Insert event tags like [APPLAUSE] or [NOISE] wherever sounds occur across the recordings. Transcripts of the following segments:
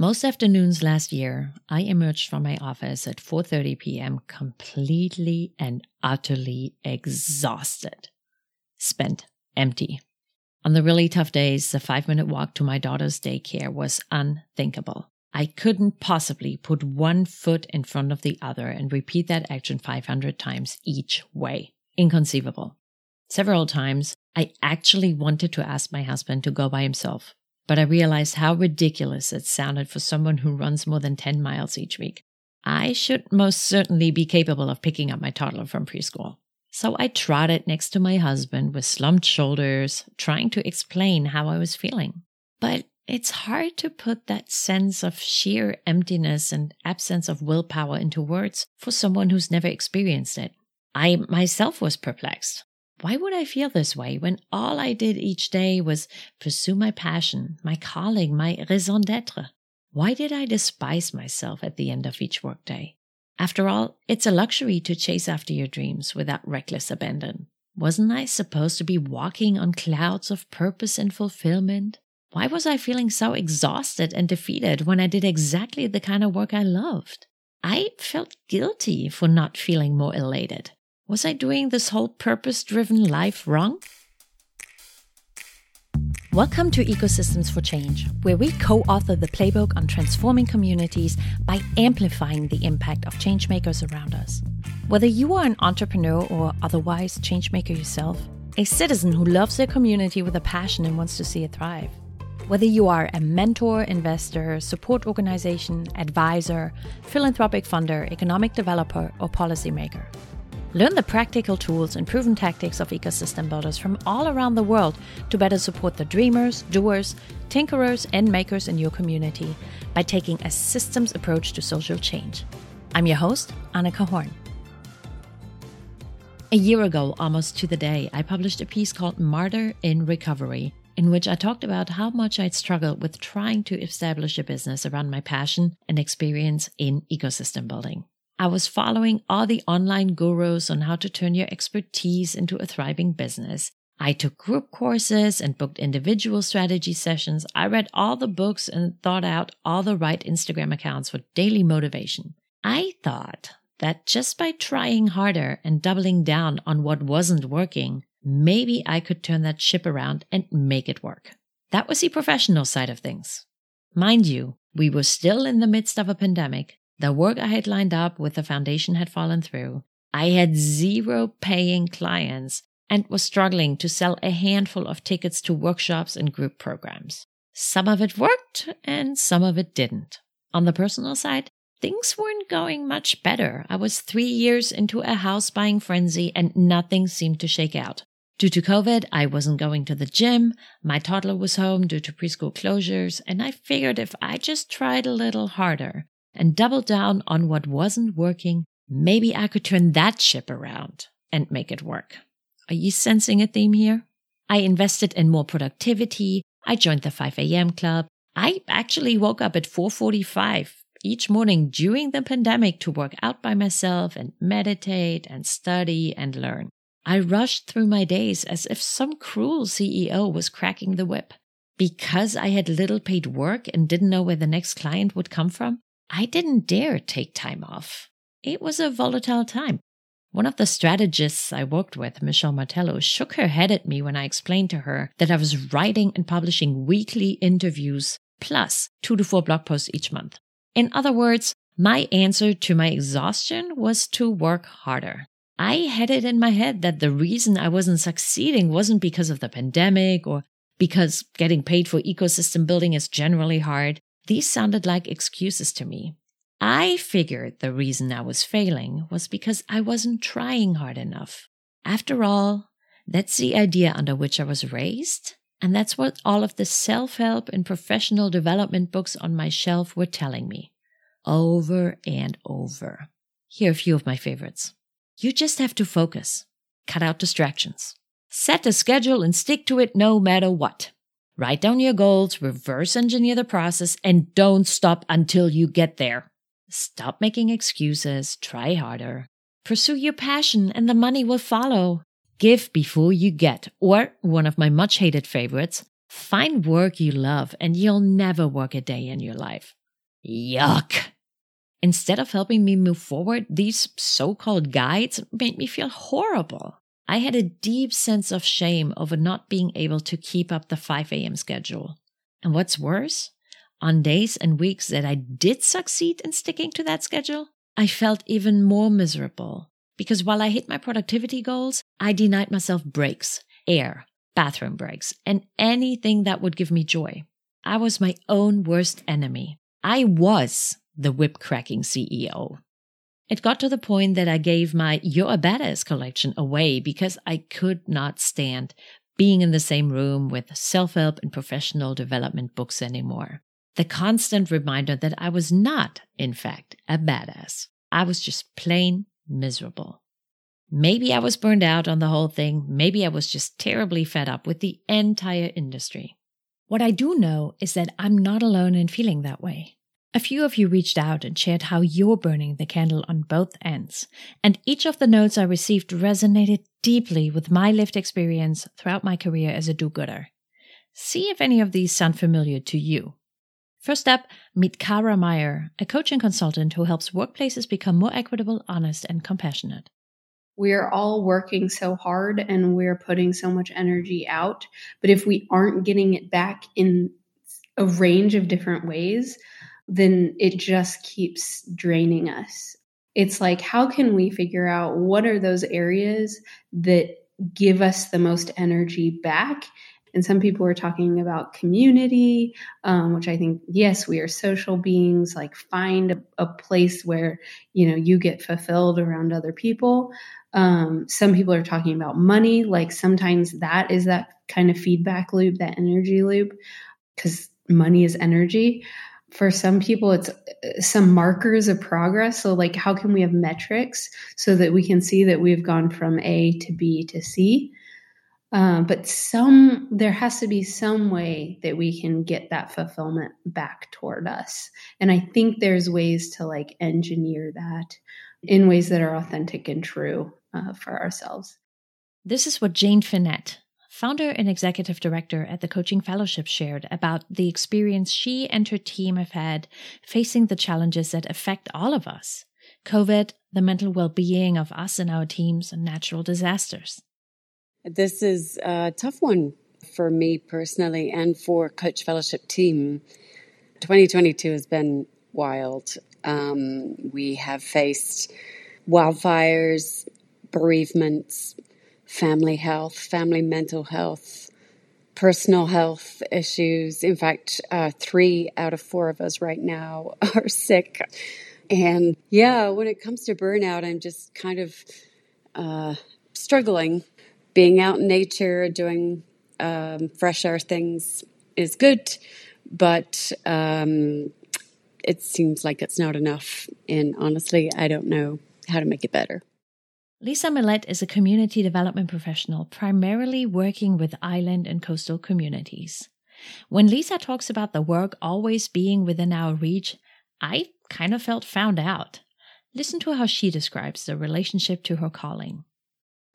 Most afternoons last year, I emerged from my office at 4:30 p.m. completely and utterly exhausted. Spent empty. On the really tough days, the 5-minute walk to my daughter's daycare was unthinkable. I couldn't possibly put one foot in front of the other and repeat that action 500 times each way. Inconceivable. Several times, I actually wanted to ask my husband to go by himself, but I realized how ridiculous it sounded for someone who runs more than 10 miles each week. I should most certainly be capable of picking up my toddler from preschool. So I trotted next to my husband with slumped shoulders, trying to explain how I was feeling. But it's hard to put that sense of sheer emptiness and absence of willpower into words for someone who's never experienced it. I myself was perplexed. Why would I feel this way when all I did each day was pursue my passion, my calling, my raison d'etre? Why did I despise myself at the end of each workday? After all, it's a luxury to chase after your dreams without reckless abandon. Wasn't I supposed to be walking on clouds of purpose and fulfillment? Why was I feeling so exhausted and defeated when I did exactly the kind of work I loved? I felt guilty for not feeling more elated. Was I doing this whole purpose driven life wrong? Welcome to Ecosystems for Change, where we co author the playbook on transforming communities by amplifying the impact of changemakers around us. Whether you are an entrepreneur or otherwise changemaker yourself, a citizen who loves their community with a passion and wants to see it thrive. Whether you are a mentor, investor, support organization, advisor, philanthropic funder, economic developer, or policymaker. Learn the practical tools and proven tactics of ecosystem builders from all around the world to better support the dreamers, doers, tinkerers, and makers in your community by taking a systems approach to social change. I'm your host, Anika Horn. A year ago, almost to the day, I published a piece called Martyr in Recovery, in which I talked about how much I'd struggled with trying to establish a business around my passion and experience in ecosystem building. I was following all the online gurus on how to turn your expertise into a thriving business. I took group courses and booked individual strategy sessions. I read all the books and thought out all the right Instagram accounts for daily motivation. I thought that just by trying harder and doubling down on what wasn't working, maybe I could turn that ship around and make it work. That was the professional side of things. Mind you, we were still in the midst of a pandemic. The work I had lined up with the foundation had fallen through. I had zero paying clients and was struggling to sell a handful of tickets to workshops and group programs. Some of it worked and some of it didn't. On the personal side, things weren't going much better. I was three years into a house buying frenzy and nothing seemed to shake out. Due to COVID, I wasn't going to the gym. My toddler was home due to preschool closures. And I figured if I just tried a little harder, and double down on what wasn't working, maybe I could turn that ship around and make it work. Are you sensing a theme here? I invested in more productivity. I joined the 5 a.m. club. I actually woke up at 4:45 each morning during the pandemic to work out by myself and meditate and study and learn. I rushed through my days as if some cruel CEO was cracking the whip. Because I had little paid work and didn't know where the next client would come from, I didn't dare take time off. It was a volatile time. One of the strategists I worked with, Michelle Martello, shook her head at me when I explained to her that I was writing and publishing weekly interviews plus two to four blog posts each month. In other words, my answer to my exhaustion was to work harder. I had it in my head that the reason I wasn't succeeding wasn't because of the pandemic or because getting paid for ecosystem building is generally hard. These sounded like excuses to me. I figured the reason I was failing was because I wasn't trying hard enough. After all, that's the idea under which I was raised, and that's what all of the self help and professional development books on my shelf were telling me. Over and over. Here are a few of my favorites. You just have to focus. Cut out distractions. Set a schedule and stick to it no matter what. Write down your goals, reverse engineer the process, and don't stop until you get there. Stop making excuses, try harder. Pursue your passion, and the money will follow. Give before you get, or one of my much hated favorites, find work you love, and you'll never work a day in your life. Yuck. Instead of helping me move forward, these so called guides made me feel horrible. I had a deep sense of shame over not being able to keep up the 5 a.m. schedule. And what's worse, on days and weeks that I did succeed in sticking to that schedule, I felt even more miserable because while I hit my productivity goals, I denied myself breaks, air, bathroom breaks, and anything that would give me joy. I was my own worst enemy. I was the whip cracking CEO. It got to the point that I gave my You're a Badass collection away because I could not stand being in the same room with self help and professional development books anymore. The constant reminder that I was not, in fact, a badass. I was just plain miserable. Maybe I was burned out on the whole thing. Maybe I was just terribly fed up with the entire industry. What I do know is that I'm not alone in feeling that way. A few of you reached out and shared how you're burning the candle on both ends, and each of the notes I received resonated deeply with my lived experience throughout my career as a do gooder. See if any of these sound familiar to you. First up, meet Cara Meyer, a coach and consultant who helps workplaces become more equitable, honest, and compassionate. We're all working so hard and we're putting so much energy out. But if we aren't getting it back in a range of different ways, then it just keeps draining us. It's like, how can we figure out what are those areas that give us the most energy back and some people are talking about community, um, which I think, yes, we are social beings. Like, find a, a, place where you know you get fulfilled around other people. Um, some people are talking about money. Like, sometimes that is that kind of feedback loop, that energy loop, because money is energy. For some people, it's uh, some markers of progress. So, like, how can we have metrics so that we can see that we've gone from A to B to C? Uh, but some there has to be some way that we can get that fulfillment back toward us and i think there's ways to like engineer that in ways that are authentic and true uh, for ourselves this is what jane finette founder and executive director at the coaching fellowship shared about the experience she and her team have had facing the challenges that affect all of us covid the mental well-being of us and our teams and natural disasters this is a tough one for me personally and for Coach Fellowship team. 2022 has been wild. Um, we have faced wildfires, bereavements, family health, family mental health, personal health issues. In fact, uh, three out of four of us right now [LAUGHS] are sick. And yeah, when it comes to burnout, I'm just kind of uh, struggling being out in nature, doing um, fresh air things is good, but um, it seems like it's not enough. And honestly, I don't know how to make it better. Lisa Millette is a community development professional, primarily working with island and coastal communities. When Lisa talks about the work always being within our reach, I kind of felt found out. Listen to how she describes the relationship to her calling.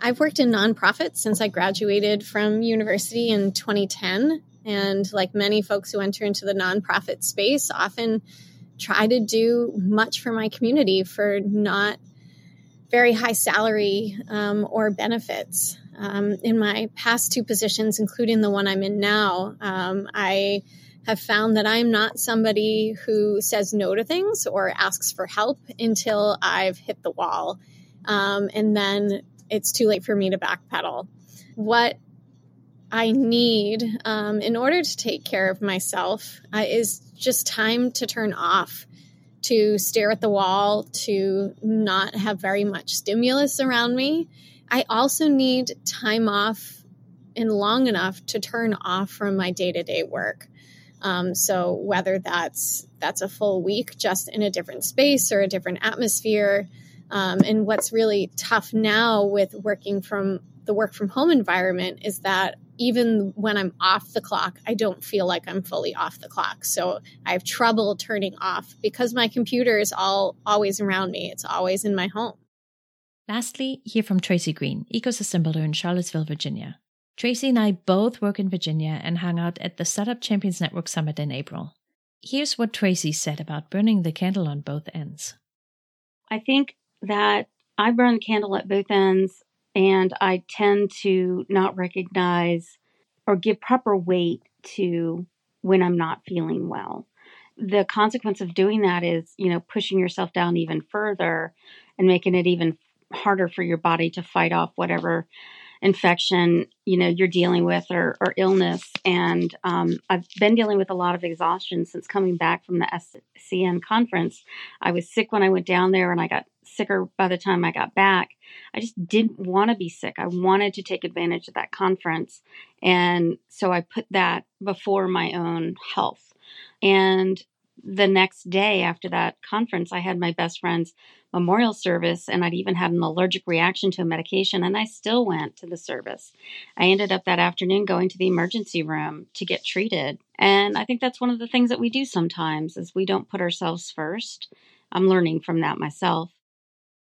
I've worked in nonprofits since I graduated from university in 2010. And like many folks who enter into the nonprofit space, often try to do much for my community for not very high salary um, or benefits. Um, in my past two positions, including the one I'm in now, um, I have found that I'm not somebody who says no to things or asks for help until I've hit the wall. Um, and then it's too late for me to backpedal. What I need um, in order to take care of myself uh, is just time to turn off, to stare at the wall, to not have very much stimulus around me. I also need time off and long enough to turn off from my day to day work. Um, so whether that's that's a full week just in a different space or a different atmosphere, um, and what's really tough now with working from the work from home environment is that even when I'm off the clock, I don't feel like I'm fully off the clock. So I have trouble turning off because my computer is all always around me. It's always in my home. Lastly, hear from Tracey Greene, ecosystem builder in Charlottesville, Virginia. Tracey and I both work in Virginia and hung out at the Startup Champions Network Summit in April. Here's what Tracey said about burning the candle on both ends. I think that I burn the candle at both ends and I tend to not recognize or give proper weight to when I'm not feeling well. The consequence of doing that is, you know, pushing yourself down even further and making it even harder for your body to fight off whatever infection you know you're dealing with or, or illness. And um, i've been dealing with a lot of exhaustion since coming back from the scn conference. I was sick when i went down there and i got sicker by the time i got back. I just didn't want to be sick. I wanted to take advantage of that conference. And so i put that before my own health. And the next day after that conference, I had my best friend's memorial service, and I'd even had an allergic reaction to a medication, and I still went to the service. I ended up that afternoon going to the emergency room to get treated. And I think that's one of the things that we do sometimes is we don't put ourselves first. I'm learning from that myself.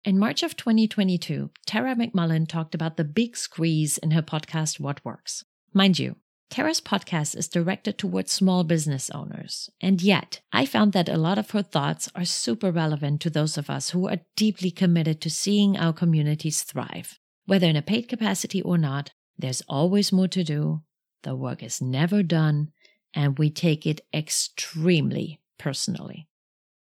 In March of 2022, Tara McMullin talked about the big squeeze in her podcast, What Works. Mind you, Tara's podcast is directed towards small business owners. And yet, I found that a lot of her thoughts are super relevant to those of us who are deeply committed to seeing our communities thrive. Whether in a paid capacity or not, there's always more to do. The work is never done, and we take it extremely personally.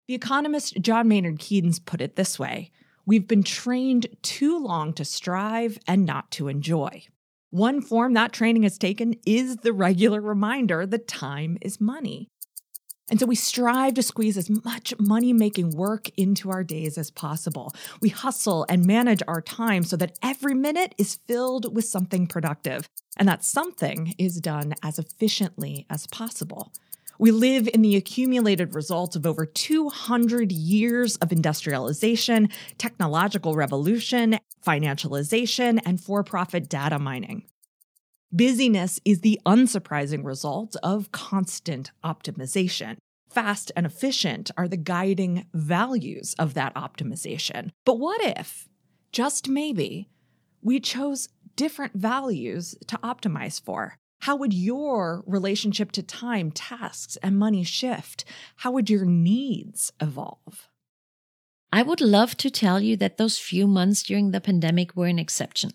The economist John Maynard Keynes put it this way We've been trained too long to strive and not to enjoy. One form that training has taken is the regular reminder that time is money. And so we strive to squeeze as much money making work into our days as possible. We hustle and manage our time so that every minute is filled with something productive, and that something is done as efficiently as possible. We live in the accumulated results of over 200 years of industrialization, technological revolution, financialization, and for profit data mining. Busyness is the unsurprising result of constant optimization. Fast and efficient are the guiding values of that optimization. But what if, just maybe, we chose different values to optimize for? How would your relationship to time, tasks, and money shift? How would your needs evolve? I would love to tell you that those few months during the pandemic were an exception.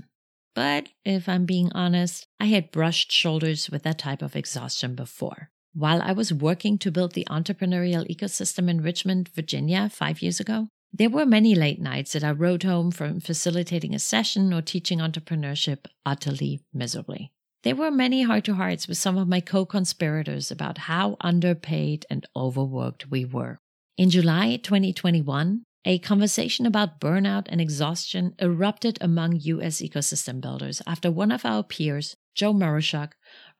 But if I'm being honest, I had brushed shoulders with that type of exhaustion before. While I was working to build the entrepreneurial ecosystem in Richmond, Virginia, five years ago, there were many late nights that I rode home from facilitating a session or teaching entrepreneurship utterly miserably. There were many heart to hearts with some of my co conspirators about how underpaid and overworked we were. In July 2021, a conversation about burnout and exhaustion erupted among U.S. ecosystem builders after one of our peers, Joe Maruschak,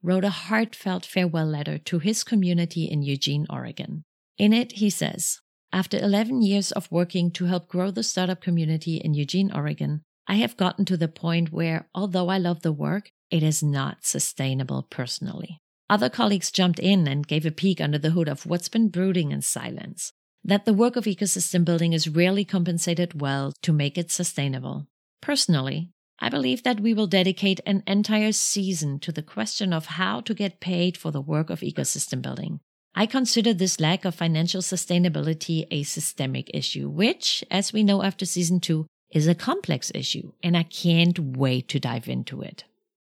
wrote a heartfelt farewell letter to his community in Eugene, Oregon. In it, he says, After 11 years of working to help grow the startup community in Eugene, Oregon, I have gotten to the point where, although I love the work, it is not sustainable personally. Other colleagues jumped in and gave a peek under the hood of what's been brooding in silence that the work of ecosystem building is rarely compensated well to make it sustainable. Personally, I believe that we will dedicate an entire season to the question of how to get paid for the work of ecosystem building. I consider this lack of financial sustainability a systemic issue, which, as we know after season two, is a complex issue, and I can't wait to dive into it.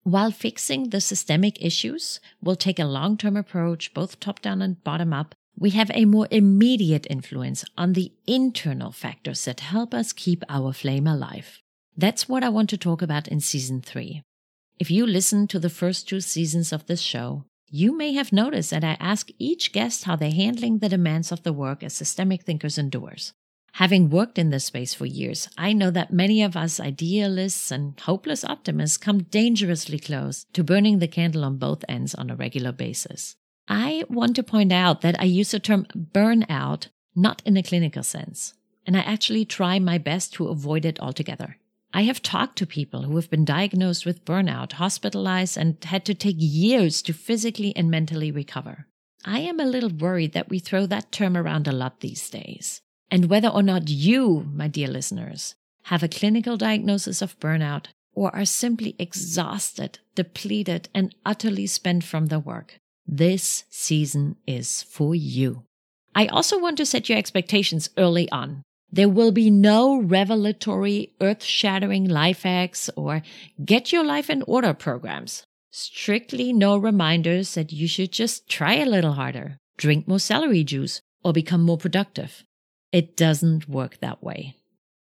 While fixing the systemic issues will take a long term approach, both top down and bottom up, we have a more immediate influence on the internal factors that help us keep our flame alive. That's what I want to talk about in season three. If you listen to the first two seasons of this show, you may have noticed that I ask each guest how they're handling the demands of the work as systemic thinkers and doers. Having worked in this space for years, I know that many of us idealists and hopeless optimists come dangerously close to burning the candle on both ends on a regular basis. I want to point out that I use the term burnout not in a clinical sense, and I actually try my best to avoid it altogether. I have talked to people who have been diagnosed with burnout, hospitalized, and had to take years to physically and mentally recover. I am a little worried that we throw that term around a lot these days. And whether or not you, my dear listeners, have a clinical diagnosis of burnout or are simply exhausted, depleted, and utterly spent from the work, This season is for you. I also want to set your expectations early on. There will be no revelatory, earth shattering life hacks or get your life in order programs. Strictly no reminders that you should just try a little harder, drink more celery juice, or become more productive. It doesn't work that way.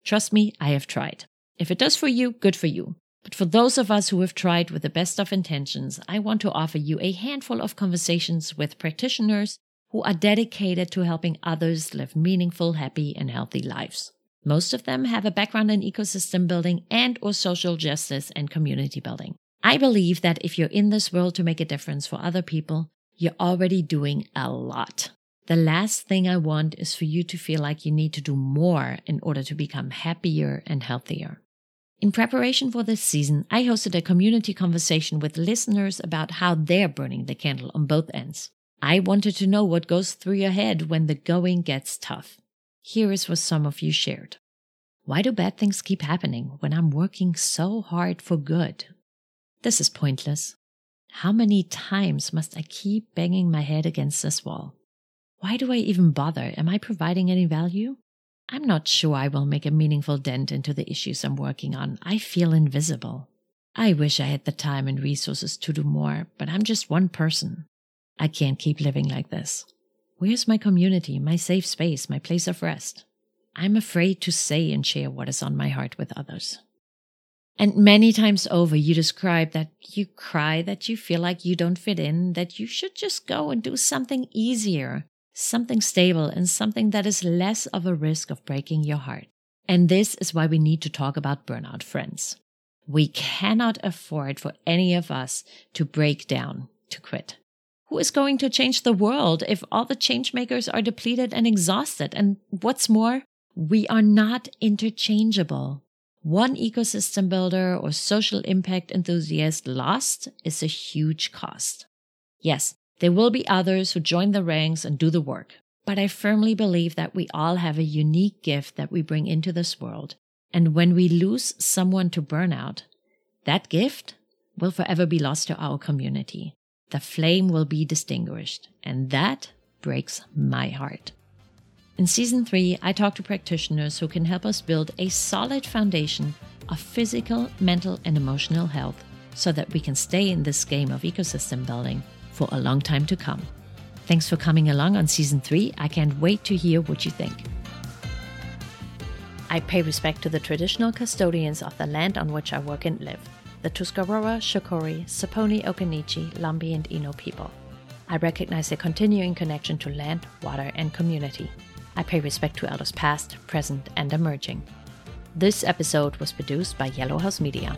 Trust me, I have tried. If it does for you, good for you. But for those of us who have tried with the best of intentions, I want to offer you a handful of conversations with practitioners who are dedicated to helping others live meaningful, happy, and healthy lives. Most of them have a background in ecosystem building and or social justice and community building. I believe that if you're in this world to make a difference for other people, you're already doing a lot. The last thing I want is for you to feel like you need to do more in order to become happier and healthier. In preparation for this season, I hosted a community conversation with listeners about how they're burning the candle on both ends. I wanted to know what goes through your head when the going gets tough. Here is what some of you shared. Why do bad things keep happening when I'm working so hard for good? This is pointless. How many times must I keep banging my head against this wall? Why do I even bother? Am I providing any value? I'm not sure I will make a meaningful dent into the issues I'm working on. I feel invisible. I wish I had the time and resources to do more, but I'm just one person. I can't keep living like this. Where's my community, my safe space, my place of rest? I'm afraid to say and share what is on my heart with others. And many times over, you describe that you cry, that you feel like you don't fit in, that you should just go and do something easier, something stable, and something that is less of a risk of breaking your heart. And this is why we need to talk about burnout, friends. We cannot afford for any of us to break down, to quit. Who is going to change the world if all the change makers are depleted and exhausted? And what's more, we are not interchangeable. One ecosystem builder or social impact enthusiast lost is a huge cost. Yes, there will be others who join the ranks and do the work, but I firmly believe that we all have a unique gift that we bring into this world. And when we lose someone to burnout, that gift will forever be lost to our community the flame will be distinguished, and that breaks my heart. In season three, I talk to practitioners who can help us build a solid foundation of physical, mental, and emotional health so that we can stay in this game of ecosystem building for a long time to come. Thanks for coming along on season three. I can't wait to hear what you think. I pay respect to the traditional custodians of the land on which I work and live the Tuscarora, Shakori, Saponi Occaneechi, Lumbee, and Eno people. I recognize their continuing connection to land, water, and community. I pay respect to elders past, present, and emerging. This episode was produced by Yellow House Media.